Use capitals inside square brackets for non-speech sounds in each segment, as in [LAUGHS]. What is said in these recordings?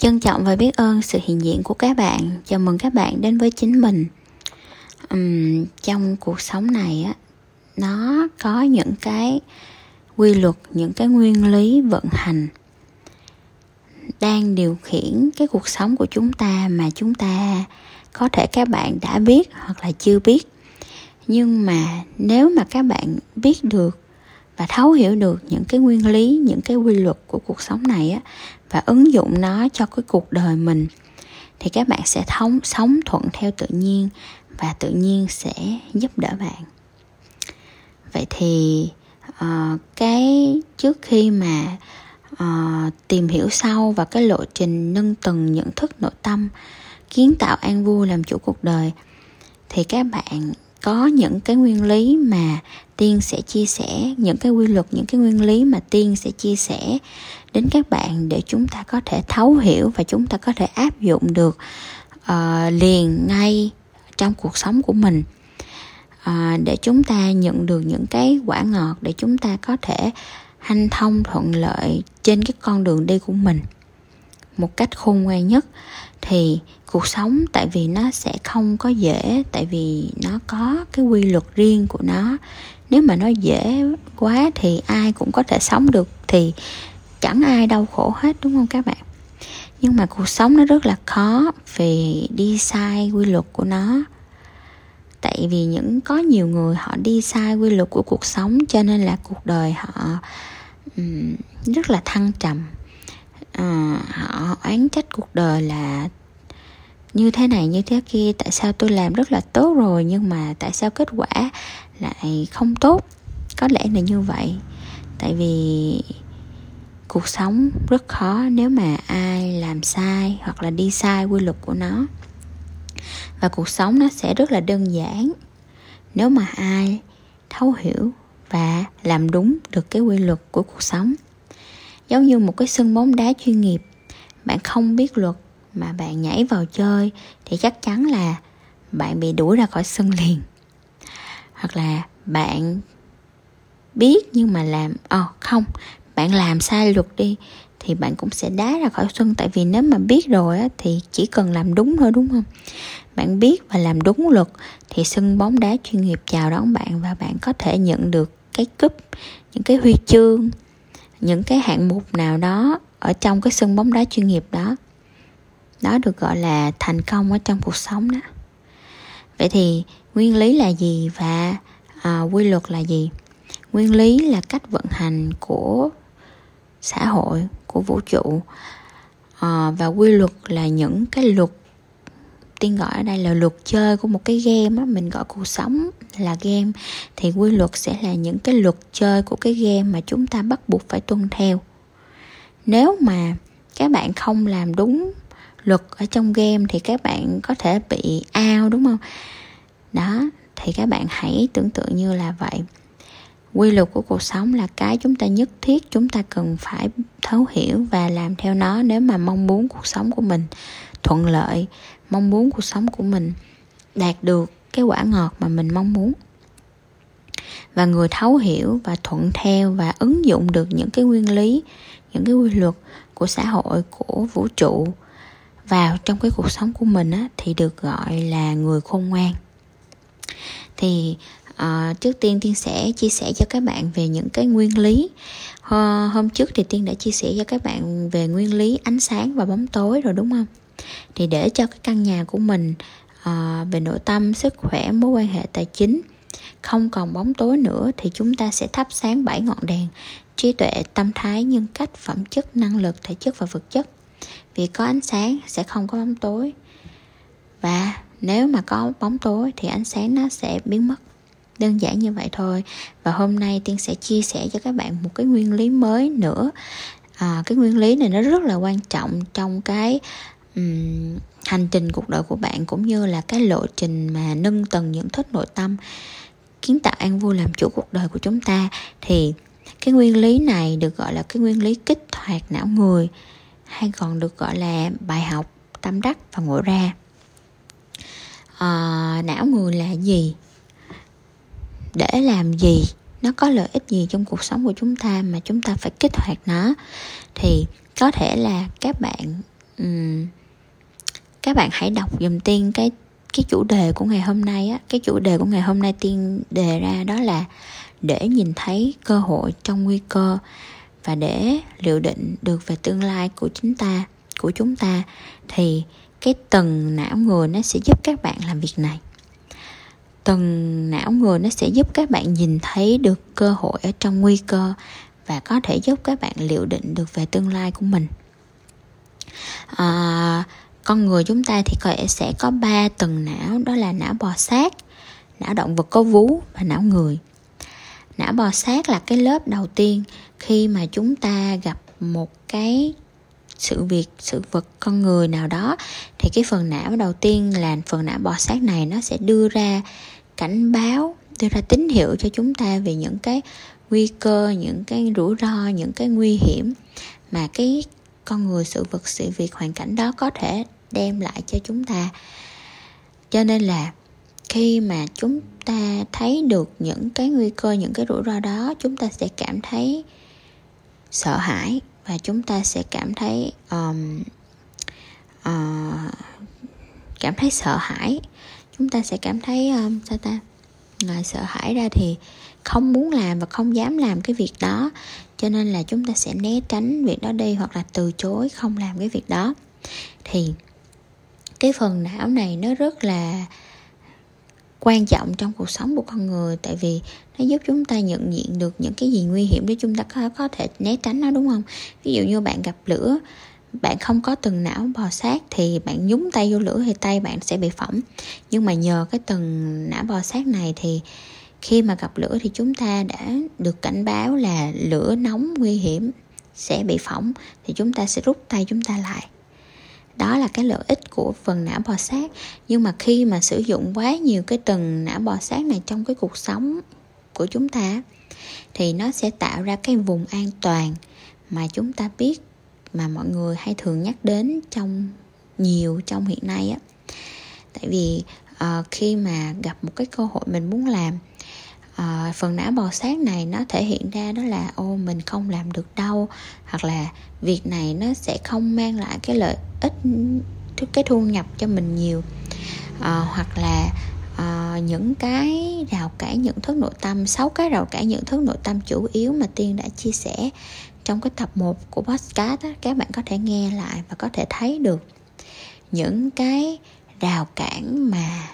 trân trọng và biết ơn sự hiện diện của các bạn. Chào mừng các bạn đến với chính mình. Uhm, trong cuộc sống này á nó có những cái quy luật những cái nguyên lý vận hành đang điều khiển cái cuộc sống của chúng ta mà chúng ta có thể các bạn đã biết hoặc là chưa biết. Nhưng mà nếu mà các bạn biết được và thấu hiểu được những cái nguyên lý những cái quy luật của cuộc sống này á và ứng dụng nó cho cái cuộc đời mình thì các bạn sẽ thống sống thuận theo tự nhiên và tự nhiên sẽ giúp đỡ bạn. Vậy thì uh, cái trước khi mà uh, tìm hiểu sâu và cái lộ trình nâng tầng nhận thức nội tâm kiến tạo an vui làm chủ cuộc đời thì các bạn có những cái nguyên lý mà tiên sẽ chia sẻ những cái quy luật những cái nguyên lý mà tiên sẽ chia sẻ đến các bạn để chúng ta có thể thấu hiểu và chúng ta có thể áp dụng được uh, liền ngay trong cuộc sống của mình. Uh, để chúng ta nhận được những cái quả ngọt để chúng ta có thể hanh thông thuận lợi trên cái con đường đi của mình một cách khôn ngoan nhất thì cuộc sống tại vì nó sẽ không có dễ tại vì nó có cái quy luật riêng của nó. Nếu mà nó dễ quá thì ai cũng có thể sống được thì chẳng ai đau khổ hết đúng không các bạn? Nhưng mà cuộc sống nó rất là khó vì đi sai quy luật của nó. Tại vì những có nhiều người họ đi sai quy luật của cuộc sống cho nên là cuộc đời họ um, rất là thăng trầm. À, họ oán trách cuộc đời là như thế này như thế kia. Tại sao tôi làm rất là tốt rồi nhưng mà tại sao kết quả lại không tốt? Có lẽ là như vậy. Tại vì cuộc sống rất khó nếu mà ai làm sai hoặc là đi sai quy luật của nó. Và cuộc sống nó sẽ rất là đơn giản nếu mà ai thấu hiểu và làm đúng được cái quy luật của cuộc sống. Giống như một cái sân bóng đá chuyên nghiệp bạn không biết luật mà bạn nhảy vào chơi thì chắc chắn là bạn bị đuổi ra khỏi sân liền. Hoặc là bạn biết nhưng mà làm ờ oh, không bạn làm sai luật đi thì bạn cũng sẽ đá ra khỏi sân. Tại vì nếu mà biết rồi á, thì chỉ cần làm đúng thôi đúng không? Bạn biết và làm đúng luật thì sân bóng đá chuyên nghiệp chào đón bạn và bạn có thể nhận được cái cúp những cái huy chương những cái hạng mục nào đó ở trong cái sân bóng đá chuyên nghiệp đó. Đó được gọi là thành công ở trong cuộc sống đó. Vậy thì nguyên lý là gì và à, quy luật là gì? Nguyên lý là cách vận hành của xã hội của vũ trụ. À, và quy luật là những cái luật tiên gọi ở đây là luật chơi của một cái game á mình gọi cuộc sống là game. Thì quy luật sẽ là những cái luật chơi của cái game mà chúng ta bắt buộc phải tuân theo. Nếu mà các bạn không làm đúng luật ở trong game thì các bạn có thể bị ao đúng không? Đó thì các bạn hãy tưởng tượng như là vậy quy luật của cuộc sống là cái chúng ta nhất thiết chúng ta cần phải thấu hiểu và làm theo nó nếu mà mong muốn cuộc sống của mình thuận lợi mong muốn cuộc sống của mình đạt được cái quả ngọt mà mình mong muốn. Và người thấu hiểu và thuận theo và ứng dụng được những cái nguyên lý những cái quy luật của xã hội của vũ trụ vào trong cái cuộc sống của mình á, thì được gọi là người khôn ngoan. Thì à, trước tiên tiên sẽ chia sẻ cho các bạn về những cái nguyên lý. À, hôm trước thì tiên đã chia sẻ cho các bạn về nguyên lý ánh sáng và bóng tối rồi đúng không? Thì để cho cái căn nhà của mình à, về nội tâm sức khỏe mối quan hệ tài chính không còn bóng tối nữa thì chúng ta sẽ thắp sáng bảy ngọn đèn trí tuệ tâm thái nhân cách phẩm chất năng lực thể chất và vật chất. Vì có ánh sáng sẽ không có bóng tối. Và nếu mà có bóng tối thì ánh sáng nó sẽ biến mất đơn giản như vậy thôi. Và hôm nay tiên sẽ chia sẻ cho các bạn một cái nguyên lý mới nữa. À, cái nguyên lý này nó rất là quan trọng trong cái um, hành trình cuộc đời của bạn cũng như là cái lộ trình mà nâng tầng nhận thức nội tâm kiến tạo an vui làm chủ cuộc đời của chúng ta. Thì cái nguyên lý này được gọi là cái nguyên lý kích hoạt não người hay còn được gọi là bài học tâm đắc và ngộ ra. À, não người là gì? Để làm gì nó có lợi ích gì trong cuộc sống của chúng ta mà chúng ta phải kích hoạt nó. Thì có thể là các bạn um, các bạn hãy đọc dùm tiên cái cái chủ đề của ngày hôm nay á. Cái chủ đề của ngày hôm nay tiên đề ra đó là để nhìn thấy cơ hội trong nguy cơ và để liệu định được về tương lai của chính ta của chúng ta. Thì cái tầng não người nó sẽ giúp các bạn làm việc này tầng não người nó sẽ giúp các bạn nhìn thấy được cơ hội ở trong nguy cơ và có thể giúp các bạn liệu định được về tương lai của mình. À, con người chúng ta thì có sẽ có ba tầng não đó là não bò sát não động vật có vú và não người. Não bò sát là cái lớp đầu tiên khi mà chúng ta gặp một cái sự việc, sự vật, con người nào đó, thì cái phần não đầu tiên là phần não bò sát này nó sẽ đưa ra cảnh báo, đưa ra tín hiệu cho chúng ta về những cái nguy cơ, những cái rủi ro, những cái nguy hiểm mà cái con người, sự vật, sự việc, hoàn cảnh đó có thể đem lại cho chúng ta. Cho nên là khi mà chúng ta thấy được những cái nguy cơ, những cái rủi ro đó, chúng ta sẽ cảm thấy sợ hãi và chúng ta sẽ cảm thấy um, uh, cảm thấy sợ hãi. Chúng ta sẽ cảm thấy um, sao ta? Ngoài sợ hãi ra thì không muốn làm và không dám làm cái việc đó. Cho nên là chúng ta sẽ né tránh việc đó đi hoặc là từ chối không làm cái việc đó. Thì cái phần não này nó rất là quan trọng trong cuộc sống của con người tại vì nó giúp chúng ta nhận diện được những cái gì nguy hiểm để chúng ta có, có thể né tránh nó đúng không? Ví dụ như bạn gặp lửa bạn không có từng não bò sát thì bạn nhúng tay vô lửa thì tay bạn sẽ bị phỏng. Nhưng mà nhờ cái từng não bò sát này thì khi mà gặp lửa thì chúng ta đã được cảnh báo là lửa nóng nguy hiểm sẽ bị phỏng thì chúng ta sẽ rút tay chúng ta lại đó là cái lợi ích của phần não bò sát. Nhưng mà khi mà sử dụng quá nhiều cái tầng não bò sát này trong cái cuộc sống của chúng ta thì nó sẽ tạo ra cái vùng an toàn mà chúng ta biết mà mọi người hay thường nhắc đến trong nhiều trong hiện nay á. Tại vì uh, khi mà gặp một cái cơ hội mình muốn làm à, phần não bò sát này nó thể hiện ra đó là ô mình không làm được đâu hoặc là việc này nó sẽ không mang lại cái lợi ích cái thu nhập cho mình nhiều. À, hoặc là à, những cái rào cản nhận thức nội tâm sáu cái rào cản nhận thức nội tâm chủ yếu mà tiên đã chia sẻ trong cái tập 1 của podcast đó, các bạn có thể nghe lại và có thể thấy được. Những cái rào cản mà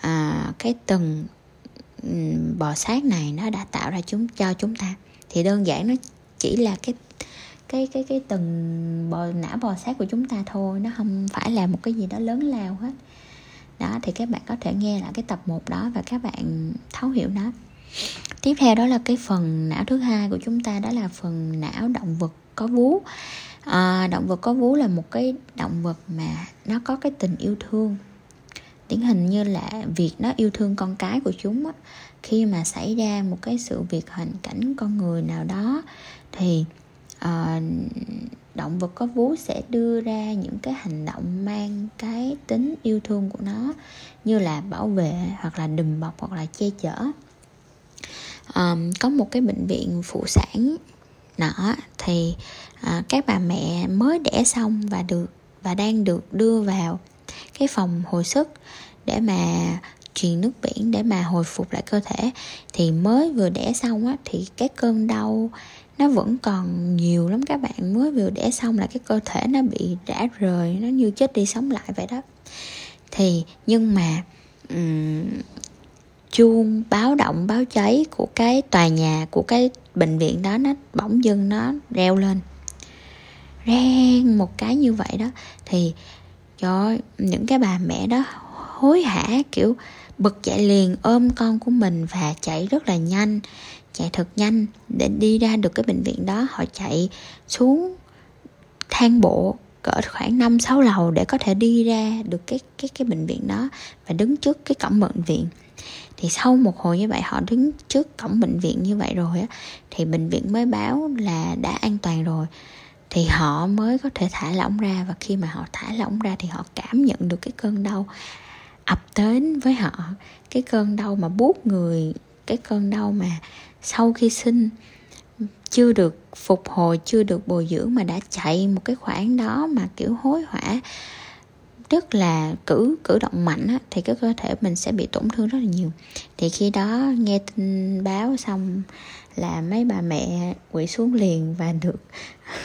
à, cái từng Ừ, bò sát này nó đã tạo ra chúng cho chúng ta. Thì đơn giản nó chỉ là cái cái cái cái từng bò não bò sát của chúng ta thôi nó không phải là một cái gì đó lớn lao hết. Đó thì các bạn có thể nghe lại cái tập 1 đó và các bạn thấu hiểu nó. Tiếp theo đó là cái phần não thứ hai của chúng ta đó là phần não động vật có vú. À, động vật có vú là một cái động vật mà nó có cái tình yêu thương điển hình như là việc nó yêu thương con cái của chúng á, khi mà xảy ra một cái sự việc hoàn cảnh con người nào đó thì uh, động vật có vú sẽ đưa ra những cái hành động mang cái tính yêu thương của nó như là bảo vệ hoặc là đùm bọc hoặc là che chở. Um, có một cái bệnh viện phụ sản nọ thì uh, các bà mẹ mới đẻ xong và được và đang được đưa vào cái phòng hồi sức để mà truyền nước biển để mà hồi phục lại cơ thể. Thì mới vừa đẻ xong á thì cái cơn đau nó vẫn còn nhiều lắm các bạn. Mới vừa đẻ xong là cái cơ thể nó bị rã rời nó như chết đi sống lại vậy đó. Thì nhưng mà um, chuông báo động báo cháy của cái tòa nhà của cái bệnh viện đó nó bỗng dưng nó reo lên. Reng một cái như vậy đó. Thì cho những cái bà mẹ đó hối hả, kiểu, bực chạy liền ôm con của mình và chạy rất là nhanh, chạy thật nhanh để đi ra được cái bệnh viện đó họ chạy xuống thang bộ cỡ khoảng 5 6 lầu để có thể đi ra được cái cái cái bệnh viện đó và đứng trước cái cổng bệnh viện. Thì sau một hồi như vậy họ đứng trước cổng bệnh viện như vậy rồi á, thì bệnh viện mới báo là đã an toàn rồi thì họ mới có thể thả lỏng ra. Và khi mà họ thả lỏng ra thì họ cảm nhận được cái cơn đau ập đến với họ. Cái cơn đau mà buốt người, cái cơn đau mà sau khi sinh chưa được phục hồi, chưa được bồi dưỡng mà đã chạy một cái khoảng đó mà kiểu hối hả rất là cử cử động mạnh á, thì cái cơ thể mình sẽ bị tổn thương rất là nhiều. Thì khi đó nghe tin báo xong là mấy bà mẹ quỵ xuống liền và được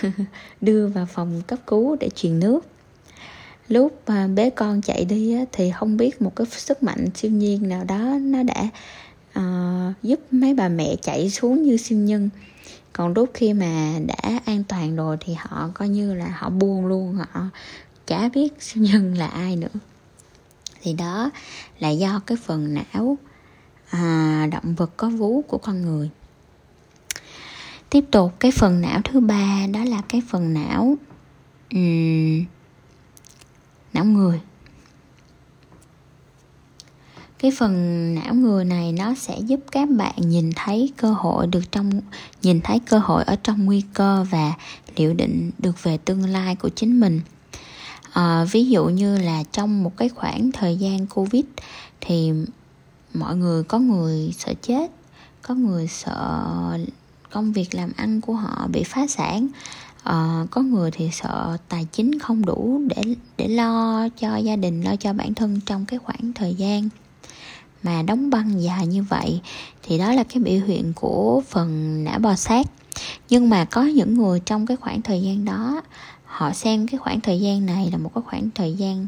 [LAUGHS] đưa vào phòng cấp cứu để truyền nước. Lúc mà bé con chạy đi á, thì không biết một cái sức mạnh siêu nhiên nào đó nó đã uh, giúp mấy bà mẹ chạy xuống như siêu nhân. Còn lúc khi mà đã an toàn rồi thì họ coi như là họ buông luôn họ chả biết siêu nhân là ai nữa. Thì đó là do cái phần não à, động vật có vú của con người. Tiếp tục cái phần não thứ ba đó là cái phần não um, não người. Cái phần não người này nó sẽ giúp các bạn nhìn thấy cơ hội được trong nhìn thấy cơ hội ở trong nguy cơ và liệu định được về tương lai của chính mình à, ví dụ như là trong một cái khoảng thời gian covid thì mọi người có người sợ chết có người sợ công việc làm ăn của họ bị phá sản à, có người thì sợ tài chính không đủ để để lo cho gia đình lo cho bản thân trong cái khoảng thời gian mà đóng băng dài như vậy. Thì đó là cái biểu hiện của phần não bò sát. Nhưng mà có những người trong cái khoảng thời gian đó họ xem cái khoảng thời gian này là một cái khoảng thời gian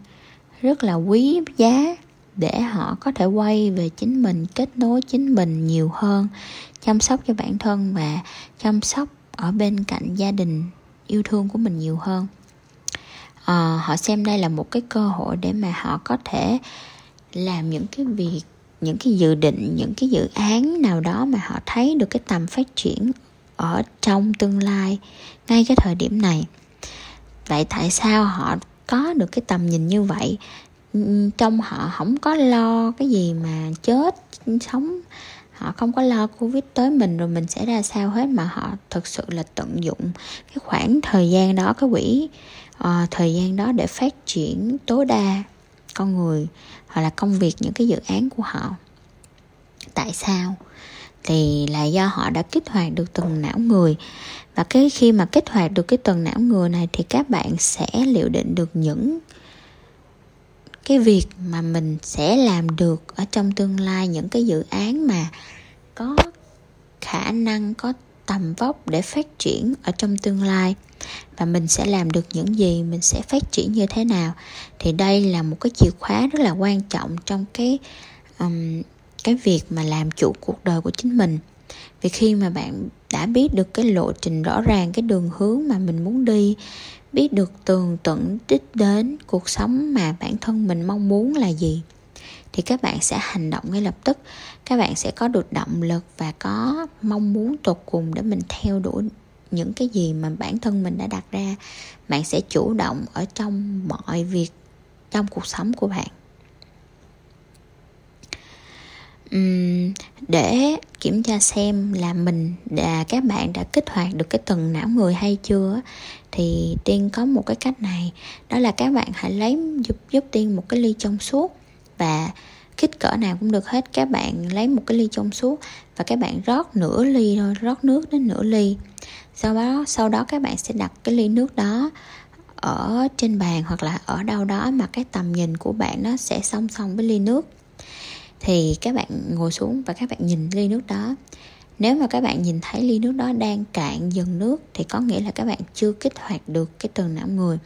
rất là quý giá để họ có thể quay về chính mình kết nối chính mình nhiều hơn chăm sóc cho bản thân và chăm sóc ở bên cạnh gia đình yêu thương của mình nhiều hơn. À, họ xem đây là một cái cơ hội để mà họ có thể làm những cái việc những cái dự định những cái dự án nào đó mà họ thấy được cái tầm phát triển ở trong tương lai ngay cái thời điểm này vậy tại sao họ có được cái tầm nhìn như vậy? Ừ, trong họ không có lo cái gì mà chết sống. Họ không có lo covid tới mình rồi mình sẽ ra sao hết mà họ thực sự là tận dụng cái khoảng thời gian đó cái quỹ uh, thời gian đó để phát triển tối đa con người hoặc là công việc những cái dự án của họ. Tại sao? Thì là do họ đã kích hoạt được tuần não người. Và cái khi mà kích hoạt được cái tuần não người này thì các bạn sẽ liệu định được những cái việc mà mình sẽ làm được ở trong tương lai những cái dự án mà có khả năng có tầm vóc để phát triển ở trong tương lai. Và mình sẽ làm được những gì mình sẽ phát triển như thế nào. Thì đây là một cái chìa khóa rất là quan trọng trong cái um, cái việc mà làm chủ cuộc đời của chính mình. Vì khi mà bạn đã biết được cái lộ trình rõ ràng, cái đường hướng mà mình muốn đi, biết được tường tận đích đến cuộc sống mà bản thân mình mong muốn là gì, thì các bạn sẽ hành động ngay lập tức. Các bạn sẽ có được động lực và có mong muốn tột cùng để mình theo đuổi những cái gì mà bản thân mình đã đặt ra. Bạn sẽ chủ động ở trong mọi việc, trong cuộc sống của bạn. Uhm, để kiểm tra xem là mình và các bạn đã kích hoạt được cái tầng não người hay chưa thì tiên có một cái cách này đó là các bạn hãy lấy giúp giúp tiên một cái ly trong suốt và kích cỡ nào cũng được hết. Các bạn lấy một cái ly trong suốt và các bạn rót nửa ly thôi rót nước đến nửa ly. Sau đó sau đó các bạn sẽ đặt cái ly nước đó ở trên bàn hoặc là ở đâu đó mà cái tầm nhìn của bạn nó sẽ song song với ly nước thì các bạn ngồi xuống và các bạn nhìn ly nước đó. Nếu mà các bạn nhìn thấy ly nước đó đang cạn dần nước thì có nghĩa là các bạn chưa kích hoạt được cái tầng não người.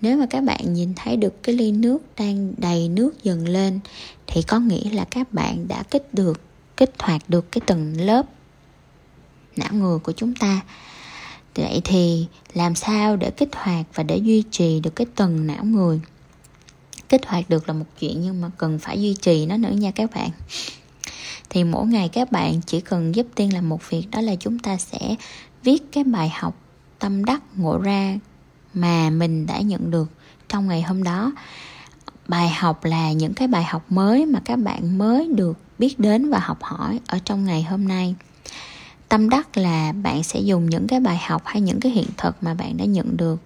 Nếu mà các bạn nhìn thấy được cái ly nước đang đầy nước dần lên thì có nghĩa là các bạn đã kích được, kích hoạt được cái tầng lớp não người của chúng ta. Vậy thì làm sao để kích hoạt và để duy trì được cái tầng não người? Kích hoạt được là một chuyện nhưng mà cần phải duy trì nó nữa nha các bạn. Thì mỗi ngày các bạn chỉ cần giúp tiên làm một việc, đó là chúng ta sẽ viết cái bài học tâm đắc ngộ ra mà mình đã nhận được trong ngày hôm đó. Bài học là những cái bài học mới mà các bạn mới được biết đến và học hỏi ở trong ngày hôm nay. Tâm đắc là bạn sẽ dùng những cái bài học hay những cái hiện thực mà bạn đã nhận được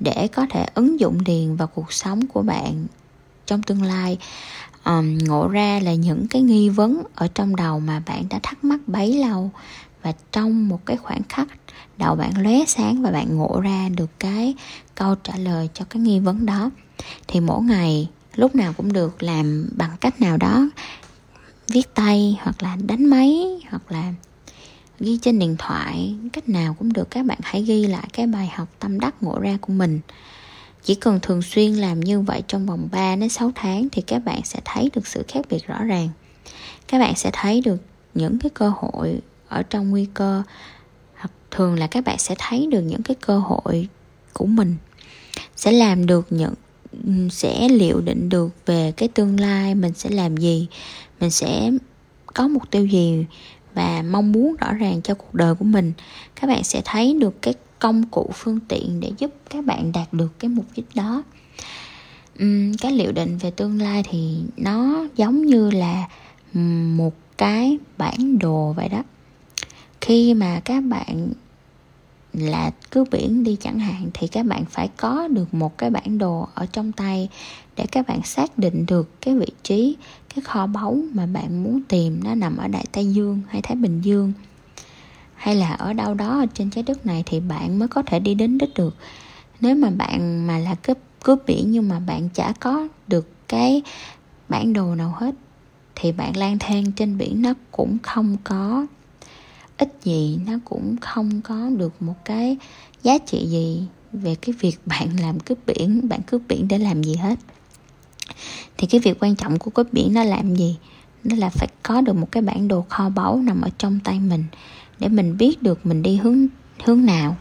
để có thể ứng dụng điền vào cuộc sống của bạn trong tương lai. Um, ngộ ra là những cái nghi vấn ở trong đầu mà bạn đã thắc mắc bấy lâu. Và trong một cái khoảnh khắc đầu bạn lóe sáng và bạn ngộ ra được cái câu trả lời cho cái nghi vấn đó. Thì mỗi ngày lúc nào cũng được làm bằng cách nào đó viết tay hoặc là đánh máy hoặc là ghi trên điện thoại. Cách nào cũng được các bạn hãy ghi lại cái bài học tâm đắc ngộ ra của mình. Chỉ cần thường xuyên làm như vậy trong vòng 3 đến 6 tháng thì các bạn sẽ thấy được sự khác biệt rõ ràng. Các bạn sẽ thấy được những cái cơ hội ở trong nguy cơ. Hoặc thường là các bạn sẽ thấy được những cái cơ hội của mình. Sẽ làm được những, sẽ liệu định được về cái tương lai mình sẽ làm gì. Mình sẽ có mục tiêu gì và mong muốn rõ ràng cho cuộc đời của mình. Các bạn sẽ thấy được cái công cụ phương tiện để giúp các bạn đạt được cái mục đích đó. Uhm, cái liệu định về tương lai thì nó giống như là một cái bản đồ vậy đó. Khi mà các bạn là cứ biển đi chẳng hạn thì các bạn phải có được một cái bản đồ ở trong tay để các bạn xác định được cái vị trí, cái kho báu mà bạn muốn tìm nó nằm ở đại tây dương hay thái bình dương. Hay là ở đâu đó trên trái đất này thì bạn mới có thể đi đến đích được. Nếu mà bạn mà là cướp cướp biển nhưng mà bạn chả có được cái bản đồ nào hết, thì bạn lang thang trên biển nó cũng không có, ít gì nó cũng không có được một cái giá trị gì về cái việc bạn làm cướp biển, bạn cướp biển để làm gì hết thì cái việc quan trọng của cốt biển nó làm gì? Nó là phải có được một cái bản đồ kho báu nằm ở trong tay mình để mình biết được mình đi hướng hướng nào.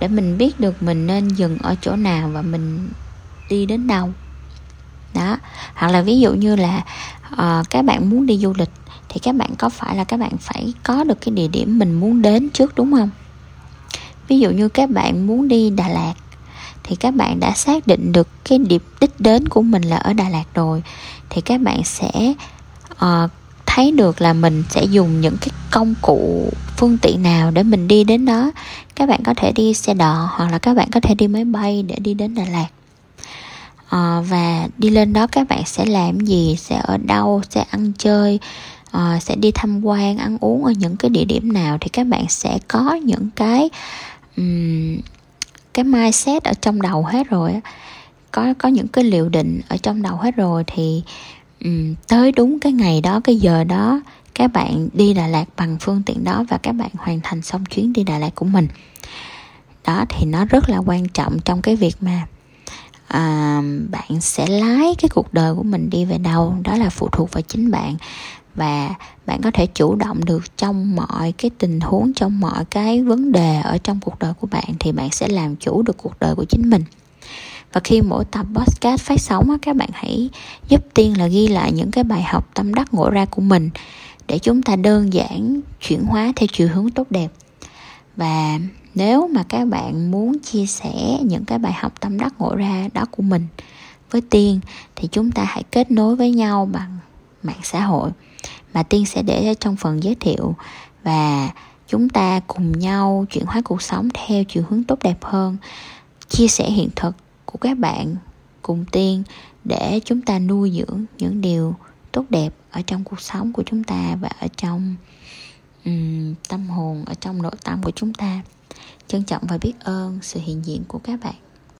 Để mình biết được mình nên dừng ở chỗ nào và mình đi đến đâu. Đó. Hoặc là ví dụ như là uh, các bạn muốn đi du lịch thì các bạn có phải là các bạn phải có được cái địa điểm mình muốn đến trước đúng không? Ví dụ như các bạn muốn đi đà lạt thì các bạn đã xác định được cái điểm đích đến của mình là ở đà lạt rồi. Thì các bạn sẽ uh, thấy được là mình sẽ dùng những cái công cụ phương tiện nào để mình đi đến đó. Các bạn có thể đi xe đò hoặc là các bạn có thể đi máy bay để đi đến đà lạt. À, và đi lên đó các bạn sẽ làm gì? Sẽ ở đâu? Sẽ ăn chơi? À, sẽ đi tham quan ăn uống ở những cái địa điểm nào? Thì các bạn sẽ có những cái um, cái mindset ở trong đầu hết rồi có có những cái liệu định ở trong đầu hết rồi thì um, tới đúng cái ngày đó cái giờ đó các bạn đi Đà Lạt bằng phương tiện đó và các bạn hoàn thành xong chuyến đi Đà Lạt của mình. Đó thì nó rất là quan trọng trong cái việc mà à, bạn sẽ lái cái cuộc đời của mình đi về đâu? Đó là phụ thuộc vào chính bạn. Và bạn có thể chủ động được trong mọi cái tình huống trong mọi cái vấn đề ở trong cuộc đời của bạn thì bạn sẽ làm chủ được cuộc đời của chính mình. Và khi mỗi tập podcast phát sóng các bạn hãy giúp tiên là ghi lại những cái bài học tâm đắc ngộ ra của mình để chúng ta đơn giản chuyển hóa theo chiều hướng tốt đẹp. Và nếu mà các bạn muốn chia sẻ những cái bài học tâm đắc ngộ ra đó của mình với tiên thì chúng ta hãy kết nối với nhau bằng mạng xã hội mà tiên sẽ để trong phần giới thiệu. Và chúng ta cùng nhau chuyển hóa cuộc sống theo chiều hướng tốt đẹp hơn. Chia sẻ hiện thực của các bạn cùng tiên để chúng ta nuôi dưỡng những điều tốt đẹp ở trong cuộc sống của chúng ta và ở trong um, tâm hồn ở trong nội tâm của chúng ta trân trọng và biết ơn sự hiện diện của các bạn.